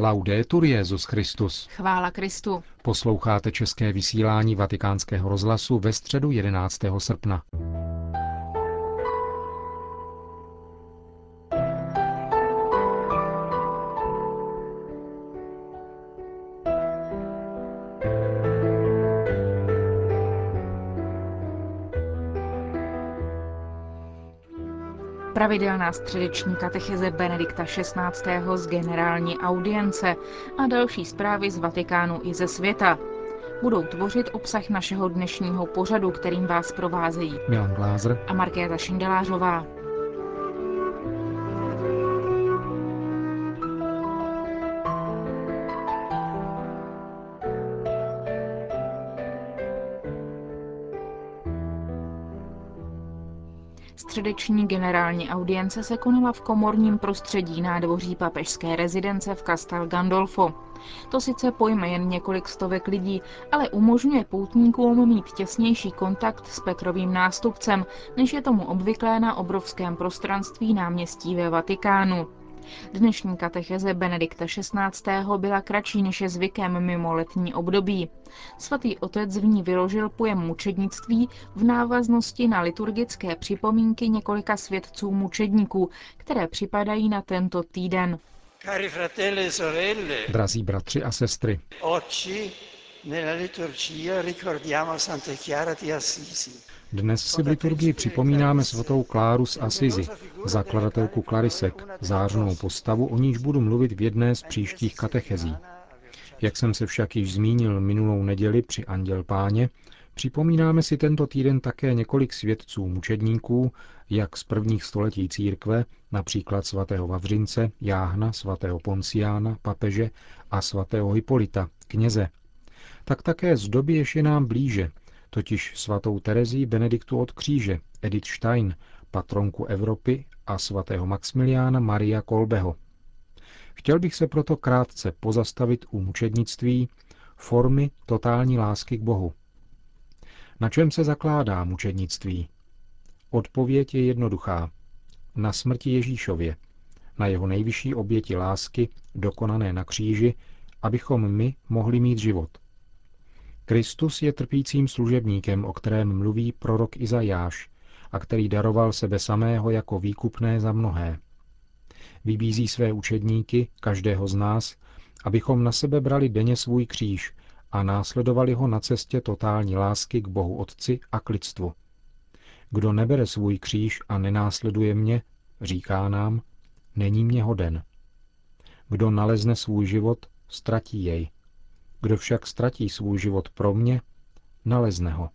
Laudetur Jezus Christus. Chvála Kristu. Posloucháte české vysílání Vatikánského rozhlasu ve středu 11. srpna. Pravidelná středeční katecheze Benedikta XVI. z generální audience a další zprávy z Vatikánu i ze světa. Budou tvořit obsah našeho dnešního pořadu, kterým vás provázejí Milan Glázer a Markéta Šindelářová. Středeční generální audience se konala v komorním prostředí nádvoří papežské rezidence v Castel Gandolfo. To sice pojme jen několik stovek lidí, ale umožňuje poutníkům mít těsnější kontakt s Petrovým nástupcem, než je tomu obvyklé na obrovském prostranství náměstí ve Vatikánu. Dnešní katecheze Benedikta XVI. byla kratší než je zvykem mimo letní období. Svatý otec v ní vyložil pojem mučednictví v návaznosti na liturgické připomínky několika svědců mučedníků, které připadají na tento týden. Cari fratelli e sorelle, Drazí bratři a sestry, Dnes si v liturgii připomínáme svatou Kláru z Asizi, zakladatelku Klarisek, zářnou postavu, o níž budu mluvit v jedné z příštích katechezí. Jak jsem se však již zmínil minulou neděli při Anděl Páně, připomínáme si tento týden také několik svědců mučedníků, jak z prvních století církve, například svatého Vavřince, Jáhna, svatého Ponciána, papeže a svatého Hipolita, kněze, tak také z doby, jež je nám blíže, totiž svatou Terezí Benediktu od kříže, Edith Stein, patronku Evropy a svatého Maximiliána Maria Kolbeho. Chtěl bych se proto krátce pozastavit u mučednictví formy totální lásky k Bohu. Na čem se zakládá mučednictví? Odpověď je jednoduchá. Na smrti Ježíšově, na jeho nejvyšší oběti lásky, dokonané na kříži, abychom my mohli mít život – Kristus je trpícím služebníkem, o kterém mluví prorok Izajáš a který daroval sebe samého jako výkupné za mnohé. Vybízí své učedníky, každého z nás, abychom na sebe brali denně svůj kříž a následovali ho na cestě totální lásky k Bohu Otci a k lidstvu. Kdo nebere svůj kříž a nenásleduje mě, říká nám, není mě hoden. Kdo nalezne svůj život, ztratí jej. Kdo však ztratí svůj život pro mě, nalezne ho.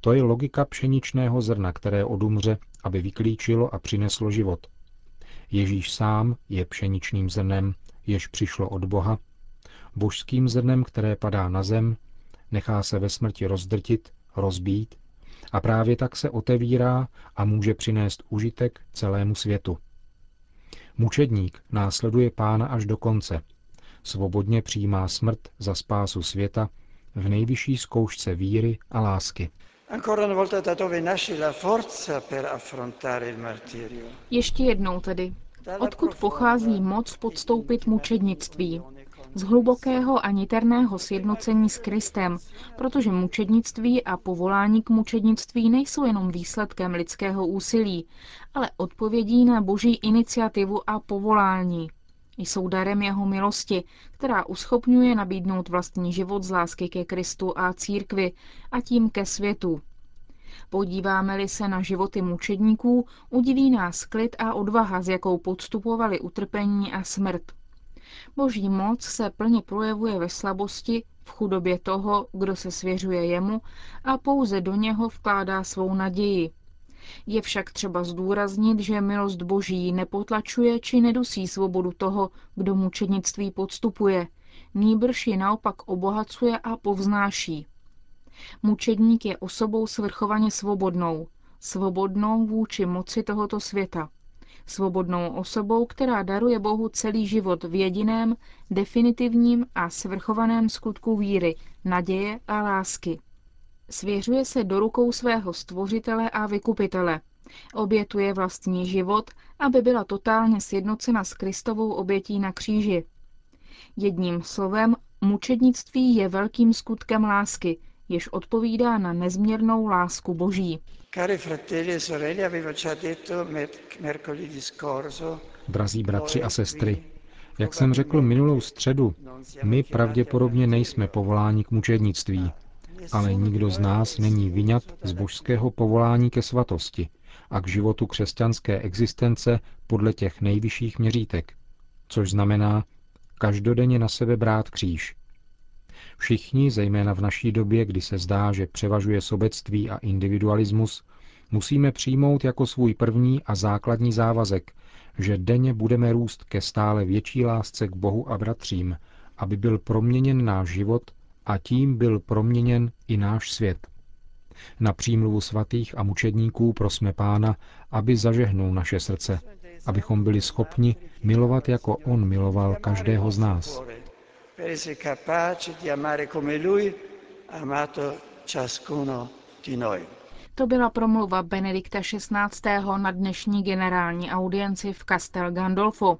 To je logika pšeničného zrna, které odumře, aby vyklíčilo a přineslo život. Ježíš sám je pšeničným zrnem, jež přišlo od Boha, božským zrnem, které padá na zem, nechá se ve smrti rozdrtit, rozbít a právě tak se otevírá a může přinést užitek celému světu. Mučedník následuje pána až do konce, svobodně přijímá smrt za spásu světa v nejvyšší zkoušce víry a lásky. Ještě jednou tedy. Odkud pochází moc podstoupit mučednictví? Z hlubokého a niterného sjednocení s Kristem, protože mučednictví a povolání k mučednictví nejsou jenom výsledkem lidského úsilí, ale odpovědí na boží iniciativu a povolání. Jsou darem jeho milosti, která uschopňuje nabídnout vlastní život z lásky ke Kristu a církvi a tím ke světu. Podíváme-li se na životy mučedníků, udiví nás klid a odvaha, s jakou podstupovali utrpení a smrt. Boží moc se plně projevuje ve slabosti, v chudobě toho, kdo se svěřuje jemu a pouze do něho vkládá svou naději. Je však třeba zdůraznit, že milost Boží nepotlačuje či nedusí svobodu toho, kdo mučednictví podstupuje, nýbrž ji naopak obohacuje a povznáší. Mučedník je osobou svrchovaně svobodnou, svobodnou vůči moci tohoto světa, svobodnou osobou, která daruje Bohu celý život v jediném, definitivním a svrchovaném skutku víry, naděje a lásky. Svěřuje se do rukou svého stvořitele a vykupitele. Obětuje vlastní život, aby byla totálně sjednocena s Kristovou obětí na kříži. Jedním slovem, mučednictví je velkým skutkem lásky, jež odpovídá na nezměrnou lásku Boží. Drazí bratři a sestry, jak jsem řekl minulou středu, my pravděpodobně nejsme povoláni k mučednictví, ale nikdo z nás není vyňat z božského povolání ke svatosti a k životu křesťanské existence podle těch nejvyšších měřítek, což znamená každodenně na sebe brát kříž. Všichni, zejména v naší době, kdy se zdá, že převažuje sobectví a individualismus, musíme přijmout jako svůj první a základní závazek, že denně budeme růst ke stále větší lásce k Bohu a bratřím, aby byl proměněn náš život a tím byl proměněn i náš svět. Na přímluvu svatých a mučedníků prosme Pána, aby zažehnul naše srdce, abychom byli schopni milovat, jako On miloval každého z nás. To byla promluva Benedikta XVI. na dnešní generální audienci v Castel Gandolfo.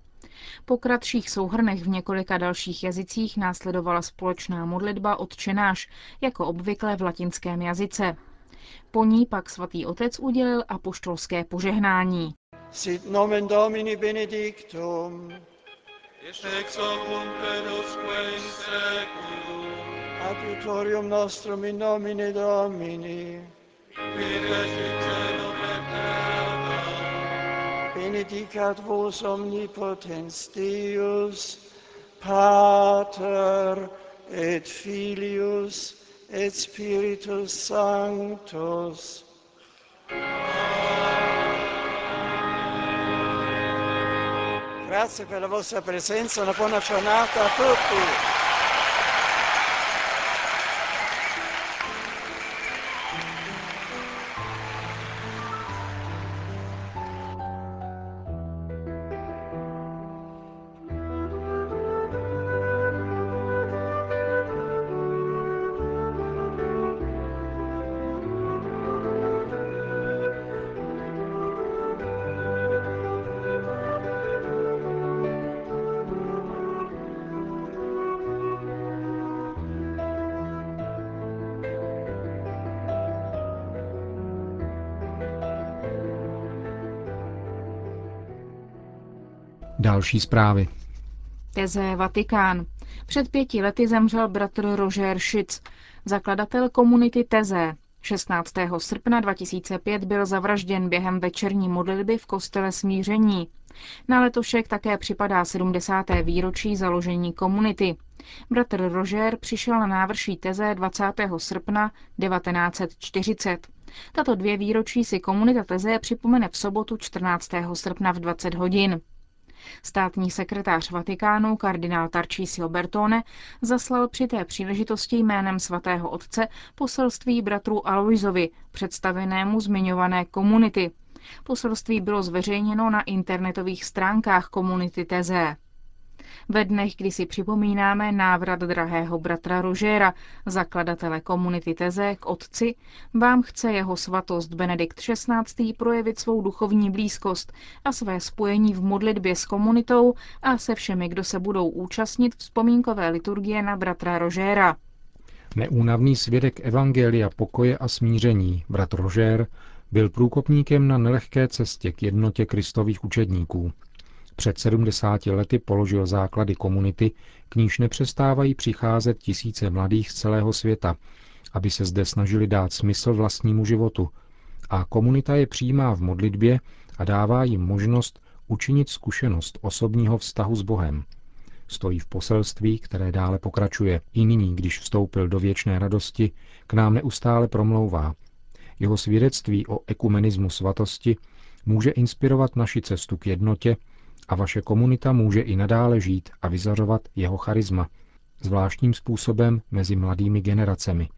Po kratších souhrnech v několika dalších jazycích následovala společná modlitba odčenáš, jako obvykle v latinském jazyce. Po ní pak svatý otec udělil apoštolské požehnání. Sit nomen Domini benedictum. Ex hoc in seculum. Adiutorium nostrum in nomine Domini. Benedicat vos omnipotens Deus, Pater et Filius et Spiritus Sanctus. Grazie per la vostra presenza, una buona giornata a tutti. Další zprávy. Teze Vatikán. Před pěti lety zemřel bratr Roger Schitz, zakladatel komunity Teze. 16. srpna 2005 byl zavražděn během večerní modlitby v kostele Smíření. Na letošek také připadá 70. výročí založení komunity. Bratr Roger přišel na návrší teze 20. srpna 1940. Tato dvě výročí si komunita teze připomene v sobotu 14. srpna v 20 hodin. Státní sekretář Vatikánu kardinál Tarcísio Bertone zaslal při té příležitosti jménem svatého otce poselství bratru Aloizovi, představenému zmiňované komunity. Poselství bylo zveřejněno na internetových stránkách komunity Teze. Ve dnech, kdy si připomínáme návrat drahého bratra Rožéra, zakladatele komunity Teze k otci, vám chce jeho svatost Benedikt XVI. projevit svou duchovní blízkost a své spojení v modlitbě s komunitou a se všemi, kdo se budou účastnit vzpomínkové liturgie na bratra Rožéra. Neúnavný svědek Evangelia pokoje a smíření, brat Rožér, byl průkopníkem na nelehké cestě k jednotě kristových učedníků – před 70 lety položil základy komunity, k níž nepřestávají přicházet tisíce mladých z celého světa, aby se zde snažili dát smysl vlastnímu životu. A komunita je přijímá v modlitbě a dává jim možnost učinit zkušenost osobního vztahu s Bohem. Stojí v poselství, které dále pokračuje. I nyní, když vstoupil do věčné radosti, k nám neustále promlouvá. Jeho svědectví o ekumenismu svatosti může inspirovat naši cestu k jednotě a vaše komunita může i nadále žít a vyzařovat jeho charisma, zvláštním způsobem mezi mladými generacemi.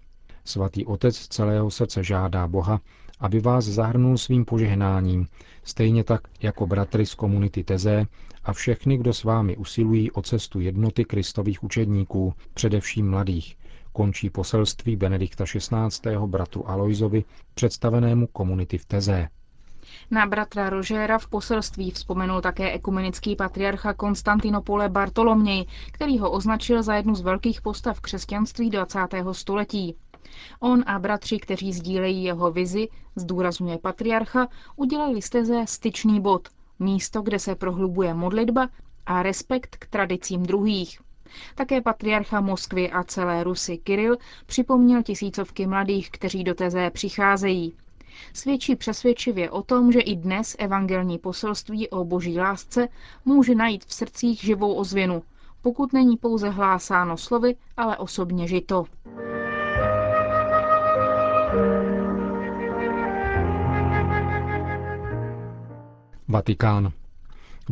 Svatý Otec celého srdce žádá Boha, aby vás zahrnul svým požehnáním, stejně tak jako bratry z komunity Tezé a všechny, kdo s vámi usilují o cestu jednoty kristových učedníků, především mladých, končí poselství Benedikta XVI. bratru Aloizovi, představenému komunity v Tezé. Na bratra Rožéra v poselství vzpomenul také ekumenický patriarcha Konstantinopole Bartoloměj, který ho označil za jednu z velkých postav křesťanství 20. století. On a bratři, kteří sdílejí jeho vizi, zdůrazňuje patriarcha, udělali steze styčný bod, místo, kde se prohlubuje modlitba a respekt k tradicím druhých. Také patriarcha Moskvy a celé Rusy Kiril připomněl tisícovky mladých, kteří do Teze přicházejí. Svědčí přesvědčivě o tom, že i dnes evangelní poselství o boží lásce může najít v srdcích živou ozvěnu, pokud není pouze hlásáno slovy, ale osobně žito. Vatikán.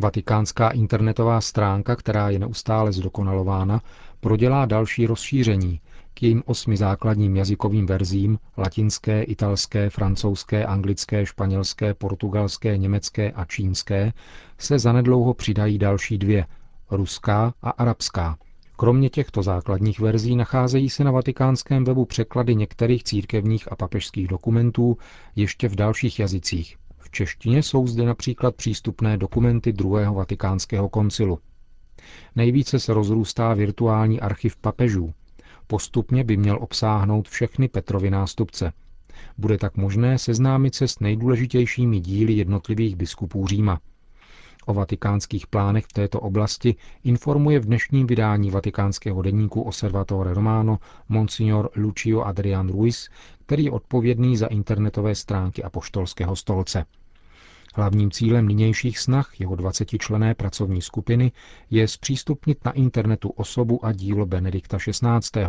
Vatikánská internetová stránka, která je neustále zdokonalována, prodělá další rozšíření k jejím osmi základním jazykovým verzím latinské, italské, francouzské, anglické, španělské, portugalské, německé a čínské se zanedlouho přidají další dvě ruská a arabská. Kromě těchto základních verzí nacházejí se na vatikánském webu překlady některých církevních a papežských dokumentů ještě v dalších jazycích. Češtině jsou zde například přístupné dokumenty druhého vatikánského koncilu. Nejvíce se rozrůstá virtuální archiv papežů. Postupně by měl obsáhnout všechny Petrovy nástupce. Bude tak možné seznámit se s nejdůležitějšími díly jednotlivých biskupů Říma. O vatikánských plánech v této oblasti informuje v dnešním vydání vatikánského deníku Osservatore Romano monsignor Lucio Adrian Ruiz, který je odpovědný za internetové stránky apoštolského stolce. Hlavním cílem nynějších snah jeho 20-člené pracovní skupiny je zpřístupnit na internetu osobu a dílo Benedikta XVI.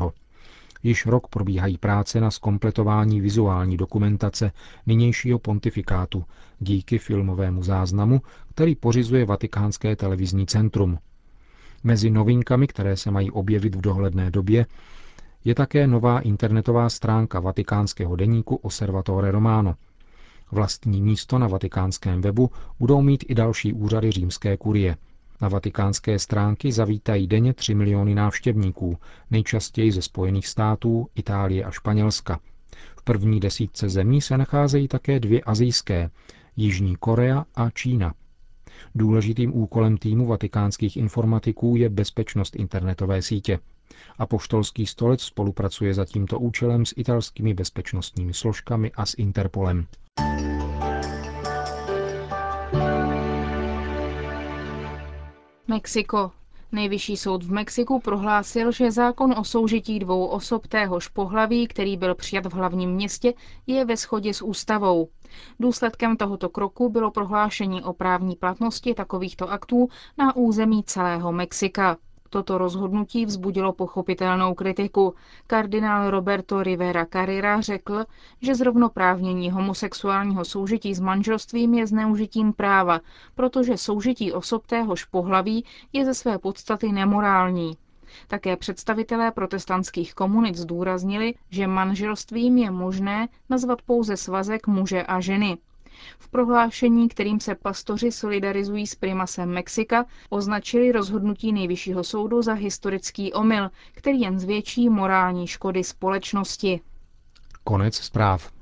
Již rok probíhají práce na skompletování vizuální dokumentace nynějšího pontifikátu díky filmovému záznamu, který pořizuje Vatikánské televizní centrum. Mezi novinkami, které se mají objevit v dohledné době, je také nová internetová stránka vatikánského deníku Osservatore Romano. Vlastní místo na vatikánském webu budou mít i další úřady římské kurie. Na vatikánské stránky zavítají denně 3 miliony návštěvníků, nejčastěji ze Spojených států, Itálie a Španělska. V první desítce zemí se nacházejí také dvě azijské, Jižní Korea a Čína. Důležitým úkolem týmu vatikánských informatiků je bezpečnost internetové sítě. Apoštolský stolec spolupracuje za tímto účelem s italskými bezpečnostními složkami a s Interpolem. Mexiko. Nejvyšší soud v Mexiku prohlásil, že zákon o soužití dvou osob téhož pohlaví, který byl přijat v hlavním městě, je ve shodě s ústavou. Důsledkem tohoto kroku bylo prohlášení o právní platnosti takovýchto aktů na území celého Mexika. Toto rozhodnutí vzbudilo pochopitelnou kritiku. Kardinál Roberto Rivera Carrera řekl, že zrovnoprávnění homosexuálního soužití s manželstvím je zneužitím práva, protože soužití osob téhož pohlaví je ze své podstaty nemorální. Také představitelé protestantských komunit zdůraznili, že manželstvím je možné nazvat pouze svazek muže a ženy. V prohlášení, kterým se pastoři solidarizují s primasem Mexika, označili rozhodnutí nejvyššího soudu za historický omyl, který jen zvětší morální škody společnosti. Konec zpráv.